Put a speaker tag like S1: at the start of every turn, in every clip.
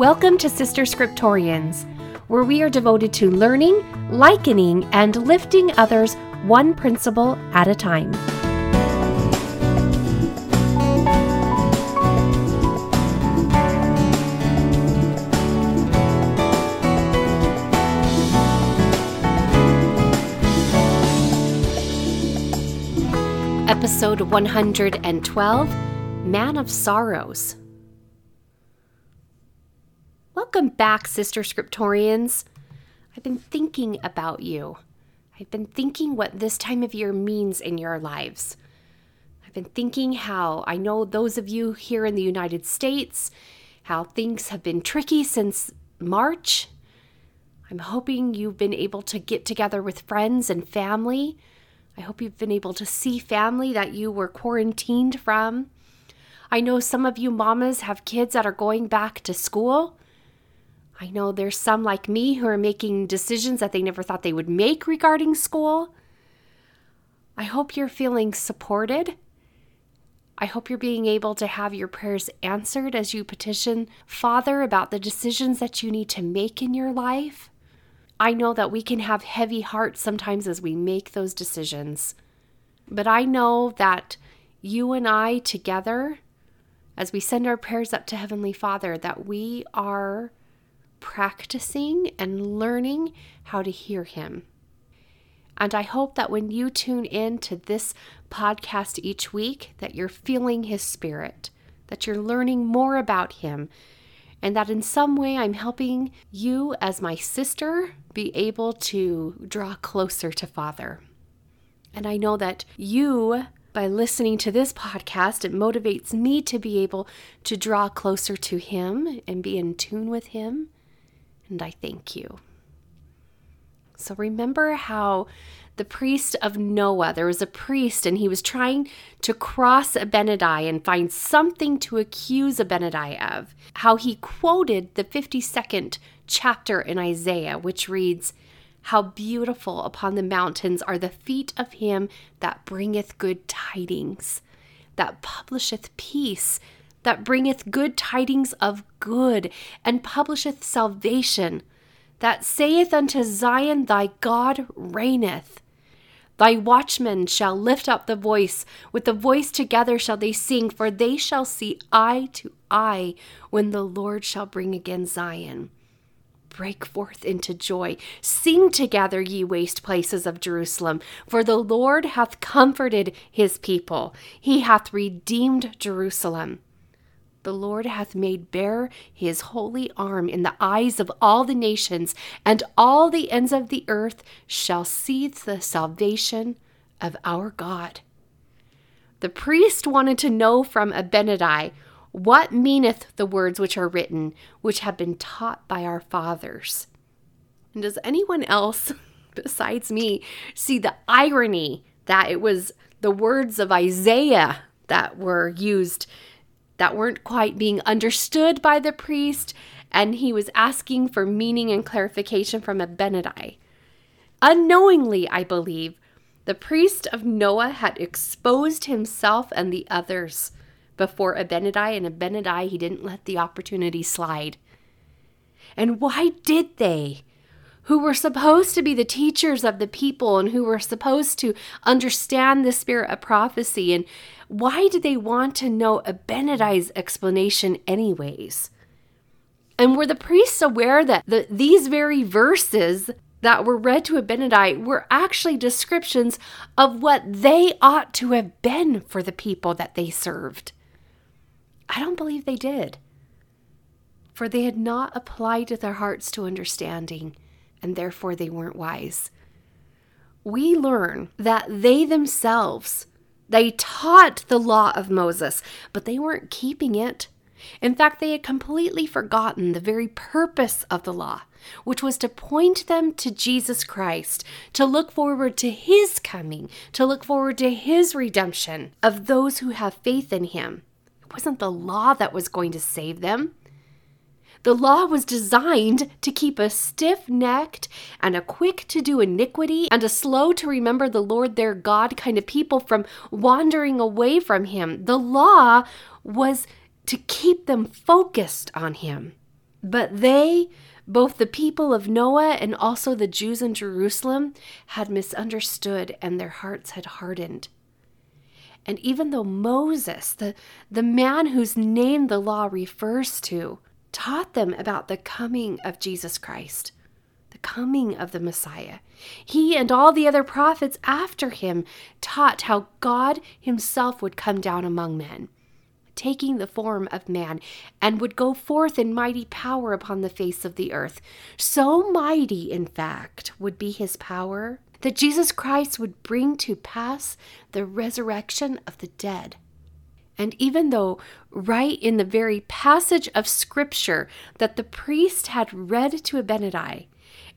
S1: Welcome to Sister Scriptorians, where we are devoted to learning, likening, and lifting others one principle at a time. Episode 112 Man of Sorrows. Welcome back, Sister Scriptorians. I've been thinking about you. I've been thinking what this time of year means in your lives. I've been thinking how I know those of you here in the United States, how things have been tricky since March. I'm hoping you've been able to get together with friends and family. I hope you've been able to see family that you were quarantined from. I know some of you mamas have kids that are going back to school. I know there's some like me who are making decisions that they never thought they would make regarding school. I hope you're feeling supported. I hope you're being able to have your prayers answered as you petition Father about the decisions that you need to make in your life. I know that we can have heavy hearts sometimes as we make those decisions. But I know that you and I together, as we send our prayers up to Heavenly Father, that we are practicing and learning how to hear Him. And I hope that when you tune in to this podcast each week, that you're feeling His Spirit, that you're learning more about Him, and that in some way I'm helping you as my sister be able to draw closer to Father. And I know that you, by listening to this podcast, it motivates me to be able to draw closer to Him and be in tune with Him and I thank you. So remember how the priest of Noah, there was a priest and he was trying to cross Abinadi and find something to accuse Abinadi of. How he quoted the 52nd chapter in Isaiah, which reads, How beautiful upon the mountains are the feet of him that bringeth good tidings, that publisheth peace that bringeth good tidings of good, and publisheth salvation, that saith unto Zion, Thy God reigneth. Thy watchmen shall lift up the voice, with the voice together shall they sing, for they shall see eye to eye when the Lord shall bring again Zion. Break forth into joy. Sing together, ye waste places of Jerusalem, for the Lord hath comforted his people. He hath redeemed Jerusalem. The Lord hath made bare his holy arm in the eyes of all the nations, and all the ends of the earth shall see the salvation of our God. The priest wanted to know from Abinadi, What meaneth the words which are written, which have been taught by our fathers? And does anyone else besides me see the irony that it was the words of Isaiah that were used that weren't quite being understood by the priest, and he was asking for meaning and clarification from Abinadi. Unknowingly, I believe, the priest of Noah had exposed himself and the others before Abinadi, and Abinadi, he didn't let the opportunity slide. And why did they? Who were supposed to be the teachers of the people and who were supposed to understand the spirit of prophecy. And why did they want to know Abinadi's explanation, anyways? And were the priests aware that the, these very verses that were read to Abinadi were actually descriptions of what they ought to have been for the people that they served? I don't believe they did. For they had not applied their hearts to understanding and therefore they weren't wise. We learn that they themselves they taught the law of Moses, but they weren't keeping it. In fact, they had completely forgotten the very purpose of the law, which was to point them to Jesus Christ, to look forward to his coming, to look forward to his redemption of those who have faith in him. It wasn't the law that was going to save them, the law was designed to keep a stiff necked and a quick to do iniquity and a slow to remember the Lord their God kind of people from wandering away from Him. The law was to keep them focused on Him. But they, both the people of Noah and also the Jews in Jerusalem, had misunderstood and their hearts had hardened. And even though Moses, the, the man whose name the law refers to, taught them about the coming of Jesus Christ, the coming of the Messiah, he and all the other prophets after him taught how God himself would come down among men taking the form of man, and would go forth in mighty power upon the face of the earth. So mighty, in fact, would be his power that Jesus Christ would bring to pass the resurrection of the dead. And even though, right in the very passage of Scripture that the priest had read to Abinadi,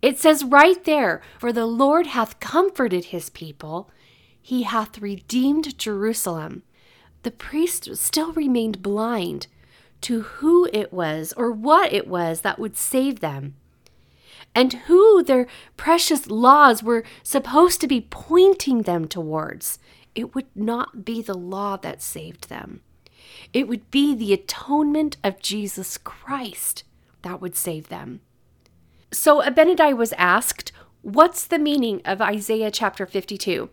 S1: it says right there, For the Lord hath comforted his people, he hath redeemed Jerusalem the priest still remained blind to who it was or what it was that would save them, and who their precious laws were supposed to be pointing them towards. It would not be the law that saved them. It would be the atonement of Jesus Christ that would save them. So Abinadi was asked, What's the meaning of Isaiah chapter 52?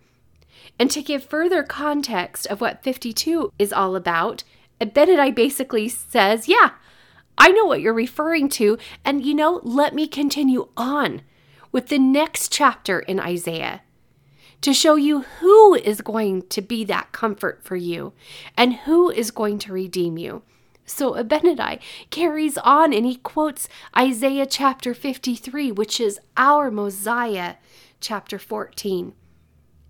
S1: And to give further context of what 52 is all about, Abinadi basically says, Yeah, I know what you're referring to. And you know, let me continue on with the next chapter in Isaiah to show you who is going to be that comfort for you and who is going to redeem you. So Abinadi carries on and he quotes Isaiah chapter 53, which is our Mosiah chapter 14.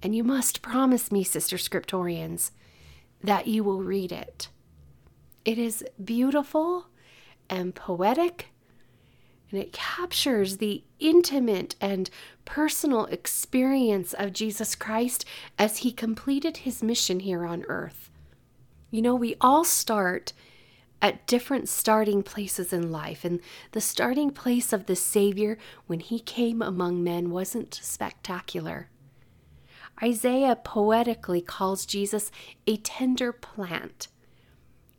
S1: And you must promise me, Sister Scriptorians, that you will read it. It is beautiful and poetic, and it captures the intimate and personal experience of Jesus Christ as he completed his mission here on earth. You know, we all start at different starting places in life, and the starting place of the Savior when he came among men wasn't spectacular. Isaiah poetically calls Jesus a tender plant,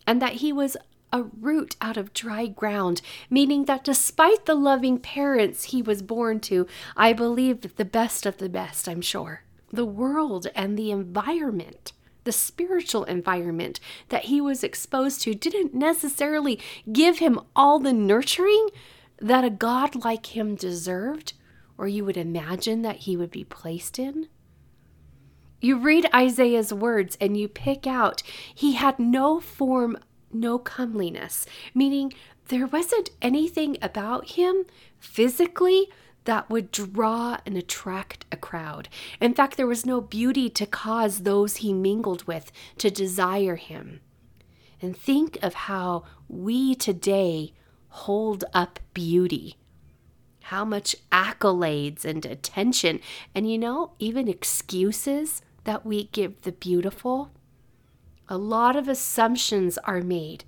S1: and that he was a root out of dry ground, meaning that despite the loving parents he was born to, I believe the best of the best, I'm sure. The world and the environment, the spiritual environment that he was exposed to, didn't necessarily give him all the nurturing that a God like him deserved, or you would imagine that he would be placed in. You read Isaiah's words and you pick out he had no form, no comeliness, meaning there wasn't anything about him physically that would draw and attract a crowd. In fact, there was no beauty to cause those he mingled with to desire him. And think of how we today hold up beauty. How much accolades and attention, and you know, even excuses that we give the beautiful, a lot of assumptions are made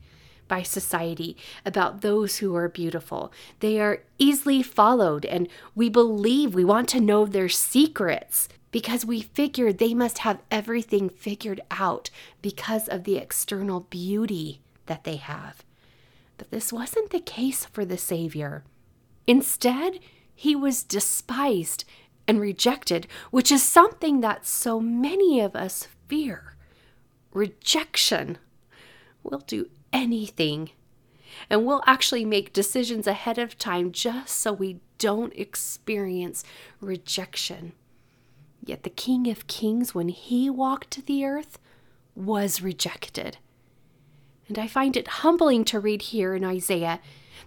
S1: by society about those who are beautiful. They are easily followed, and we believe we want to know their secrets because we figure they must have everything figured out because of the external beauty that they have. But this wasn't the case for the Savior. Instead, he was despised and rejected, which is something that so many of us fear. Rejection. We'll do anything. And we'll actually make decisions ahead of time just so we don't experience rejection. Yet the King of Kings, when he walked the earth, was rejected. And I find it humbling to read here in Isaiah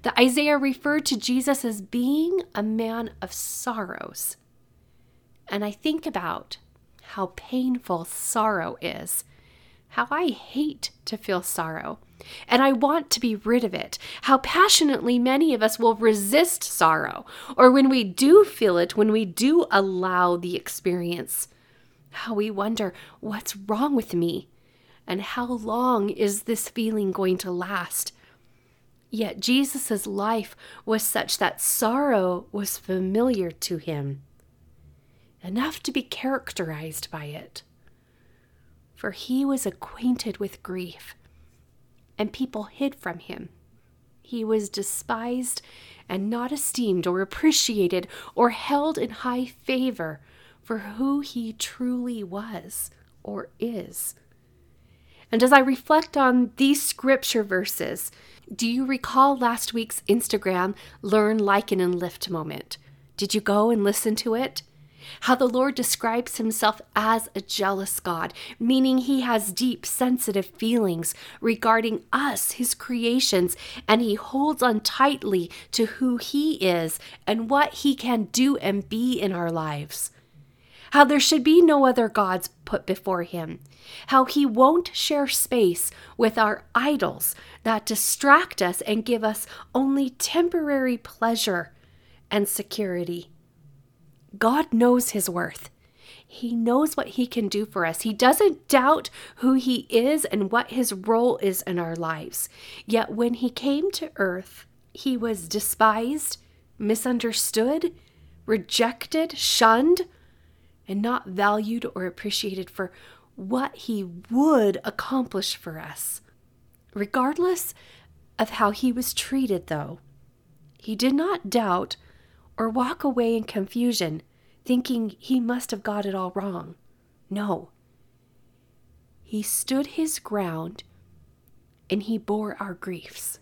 S1: that Isaiah referred to Jesus as being a man of sorrows. And I think about how painful sorrow is, how I hate to feel sorrow, and I want to be rid of it, how passionately many of us will resist sorrow, or when we do feel it, when we do allow the experience, how we wonder, what's wrong with me? And how long is this feeling going to last? Yet Jesus' life was such that sorrow was familiar to him enough to be characterized by it. For he was acquainted with grief, and people hid from him. He was despised and not esteemed or appreciated or held in high favor for who he truly was or is. And as I reflect on these scripture verses, do you recall last week's Instagram Learn, Liken, and Lift moment? Did you go and listen to it? How the Lord describes himself as a jealous God, meaning he has deep, sensitive feelings regarding us, his creations, and he holds on tightly to who he is and what he can do and be in our lives how there should be no other gods put before him, how he won't share space with our idols that distract us and give us only temporary pleasure and security. God knows his worth. He knows what he can do for us. He doesn't doubt who he is and what his role is in our lives. Yet when he came to earth, he was despised, misunderstood, rejected, shunned, and not valued or appreciated for what he would accomplish for us. Regardless of how he was treated, though, he did not doubt or walk away in confusion, thinking he must have got it all wrong. No. He stood his ground and he bore our griefs.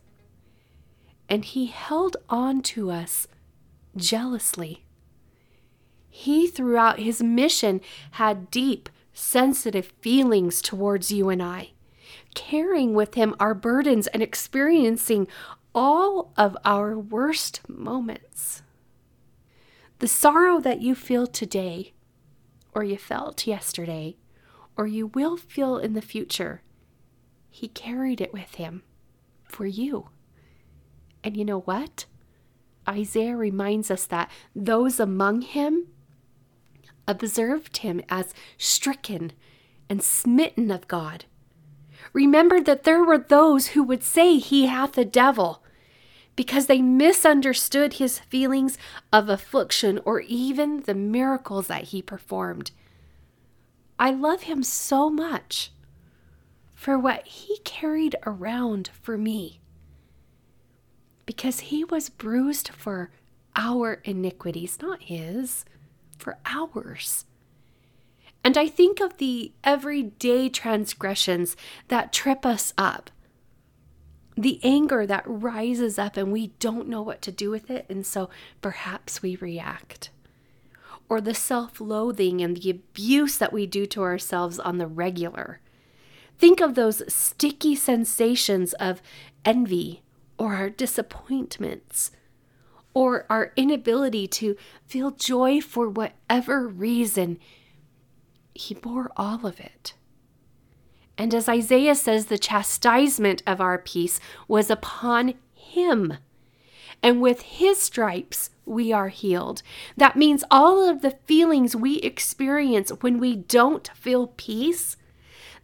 S1: And he held on to us jealously. He, throughout his mission, had deep, sensitive feelings towards you and I, carrying with him our burdens and experiencing all of our worst moments. The sorrow that you feel today, or you felt yesterday, or you will feel in the future, he carried it with him for you. And you know what? Isaiah reminds us that those among him observed him as stricken and smitten of God. Remembered that there were those who would say he hath a devil because they misunderstood his feelings of affliction or even the miracles that he performed. I love him so much for what he carried around for me because he was bruised for our iniquities, not his for ours. And I think of the everyday transgressions that trip us up, the anger that rises up and we don't know what to do with it, and so perhaps we react. Or the self loathing and the abuse that we do to ourselves on the regular. Think of those sticky sensations of envy or our disappointments or our inability to feel joy for whatever reason, he bore all of it. And as Isaiah says, the chastisement of our peace was upon him. And with his stripes, we are healed. That means all of the feelings we experience when we don't feel peace,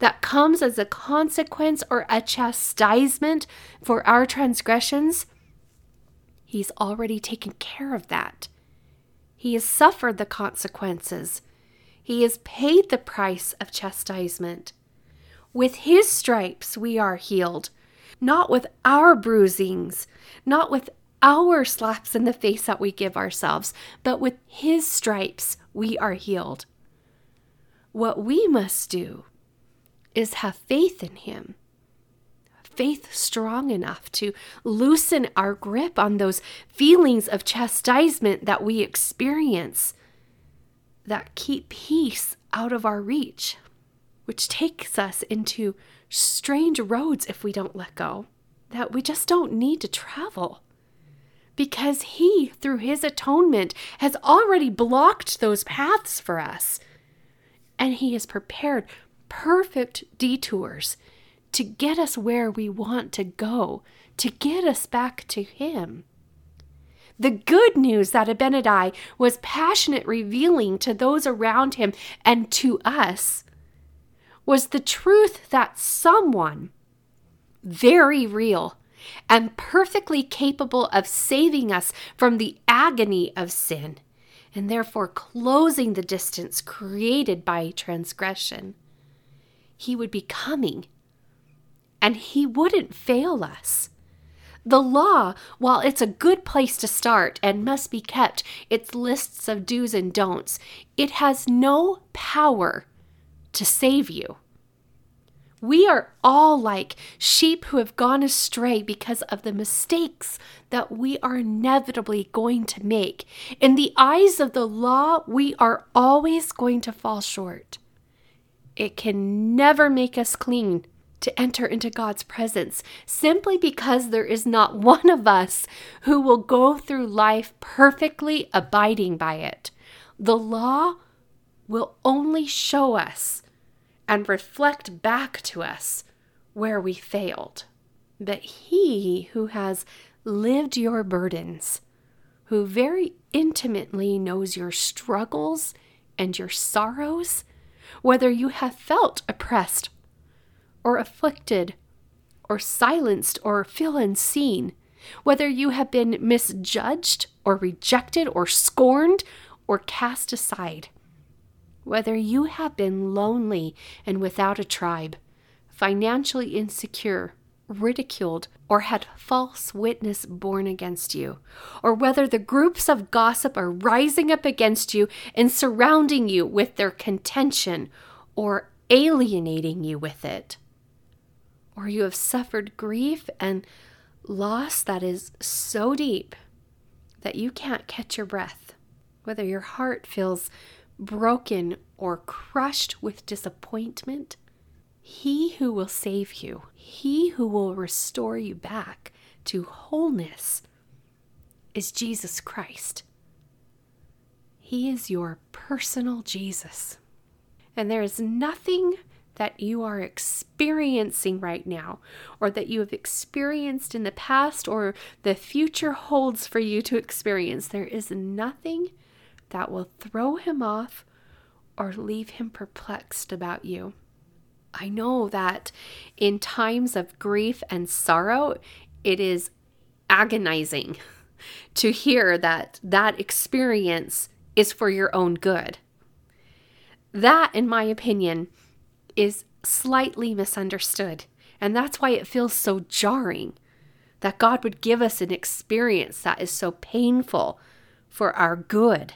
S1: that comes as a consequence or a chastisement for our transgressions, He's already taken care of that. He has suffered the consequences. He has paid the price of chastisement. With his stripes we are healed, not with our bruisings, not with our slaps in the face that we give ourselves, but with his stripes we are healed. What we must do is have faith in him faith strong enough to loosen our grip on those feelings of chastisement that we experience that keep peace out of our reach, which takes us into strange roads if we don't let go, that we just don't need to travel. Because He, through His atonement, has already blocked those paths for us. And He has prepared perfect detours to get us where we want to go, to get us back to Him. The good news that Abinadi was passionate revealing to those around him and to us was the truth that someone very real and perfectly capable of saving us from the agony of sin and therefore closing the distance created by transgression. He would be coming and He wouldn't fail us. The law, while it's a good place to start and must be kept, its lists of do's and don'ts, it has no power to save you. We are all like sheep who have gone astray because of the mistakes that we are inevitably going to make. In the eyes of the law, we are always going to fall short. It can never make us clean to enter into God's presence simply because there is not one of us who will go through life perfectly abiding by it. The law will only show us and reflect back to us where we failed. But He who has lived your burdens, who very intimately knows your struggles and your sorrows, whether you have felt oppressed or afflicted or silenced or feel unseen, whether you have been misjudged or rejected or scorned or cast aside whether you have been lonely and without a tribe, financially insecure, ridiculed, or had false witness borne against you, or whether the groups of gossip are rising up against you and surrounding you with their contention or alienating you with it, or you have suffered grief and loss that is so deep that you can't catch your breath, whether your heart feels broken, or crushed with disappointment, He who will save you, He who will restore you back to wholeness, is Jesus Christ. He is your personal Jesus. And there is nothing that you are experiencing right now, or that you have experienced in the past, or the future holds for you to experience. There is nothing that will throw him off or leave him perplexed about you. I know that in times of grief and sorrow, it is agonizing to hear that that experience is for your own good. That, in my opinion, is slightly misunderstood. And that's why it feels so jarring that God would give us an experience that is so painful for our good.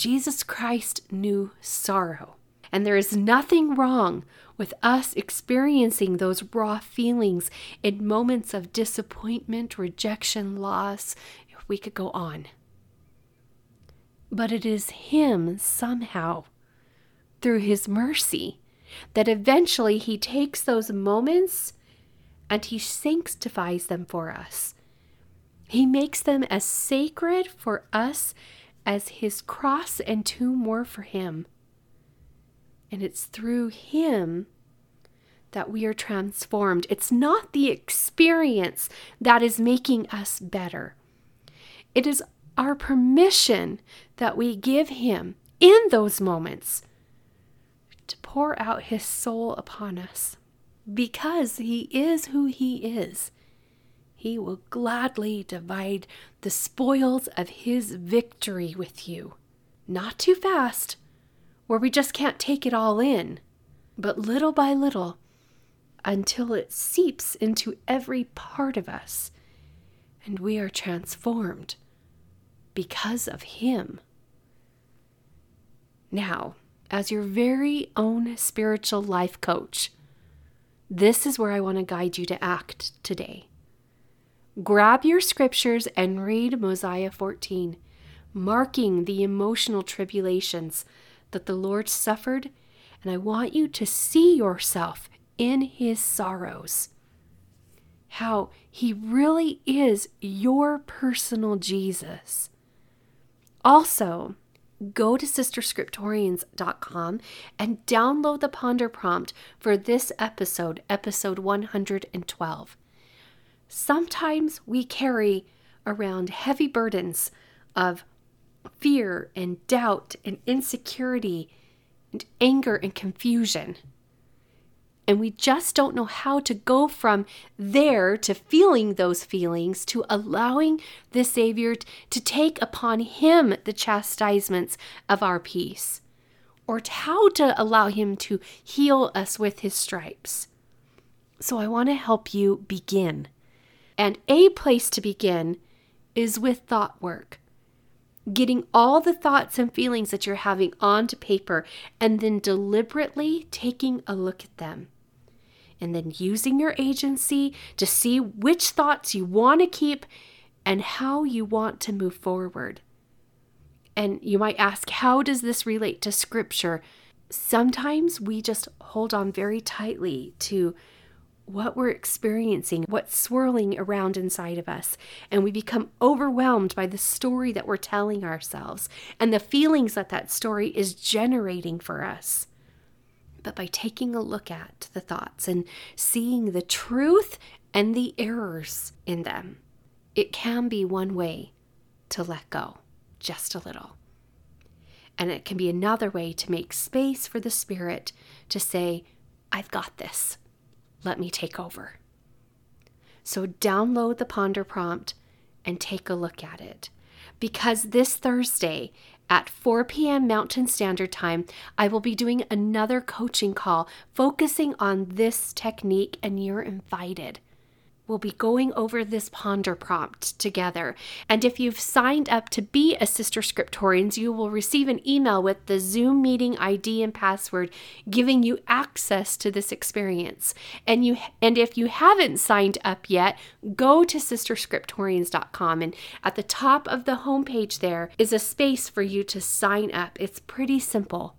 S1: Jesus Christ knew sorrow. And there is nothing wrong with us experiencing those raw feelings in moments of disappointment, rejection, loss. If we could go on. But it is Him somehow, through His mercy, that eventually He takes those moments and He sanctifies them for us. He makes them as sacred for us as his cross and tomb were for him. And it's through him that we are transformed. It's not the experience that is making us better, it is our permission that we give him in those moments to pour out his soul upon us because he is who he is he will gladly divide the spoils of his victory with you. Not too fast, where we just can't take it all in, but little by little until it seeps into every part of us and we are transformed because of him. Now, as your very own spiritual life coach, this is where I want to guide you to act today. Grab your scriptures and read Mosiah 14, marking the emotional tribulations that the Lord suffered, and I want you to see yourself in his sorrows. How he really is your personal Jesus. Also, go to sisterscriptorians.com and download the Ponder prompt for this episode, episode 112. Sometimes we carry around heavy burdens of fear and doubt and insecurity and anger and confusion. And we just don't know how to go from there to feeling those feelings to allowing the Savior to take upon Him the chastisements of our peace, or how to allow Him to heal us with His stripes. So I want to help you begin And a place to begin is with thought work. Getting all the thoughts and feelings that you're having onto paper and then deliberately taking a look at them. And then using your agency to see which thoughts you want to keep and how you want to move forward. And you might ask, how does this relate to scripture? Sometimes we just hold on very tightly to what we're experiencing, what's swirling around inside of us. And we become overwhelmed by the story that we're telling ourselves and the feelings that that story is generating for us. But by taking a look at the thoughts and seeing the truth and the errors in them, it can be one way to let go just a little. And it can be another way to make space for the Spirit to say, I've got this. Let me take over. So download the Ponder prompt and take a look at it. Because this Thursday at 4 p.m. Mountain Standard Time, I will be doing another coaching call focusing on this technique, and you're invited we'll be going over this ponder prompt together. And if you've signed up to be a Sister Scriptorians, you will receive an email with the Zoom meeting ID and password giving you access to this experience. And you and if you haven't signed up yet, go to sisterscriptorians.com and at the top of the homepage there is a space for you to sign up. It's pretty simple.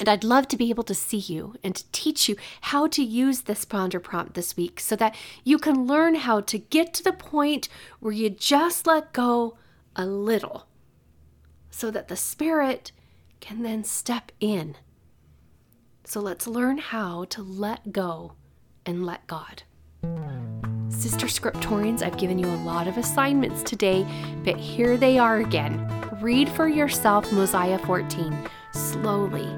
S1: And I'd love to be able to see you and to teach you how to use this ponder prompt this week so that you can learn how to get to the point where you just let go a little so that the Spirit can then step in. So let's learn how to let go and let God. Sister Scriptorians, I've given you a lot of assignments today, but here they are again. Read for yourself Mosiah 14 slowly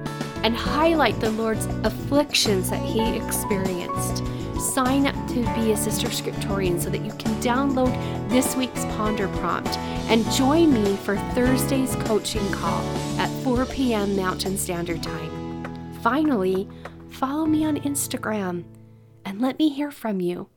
S1: and highlight the Lord's afflictions that he experienced. Sign up to be a Sister Scriptorian so that you can download this week's Ponder Prompt and join me for Thursday's coaching call at 4 p.m. Mountain Standard Time. Finally, follow me on Instagram and let me hear from you.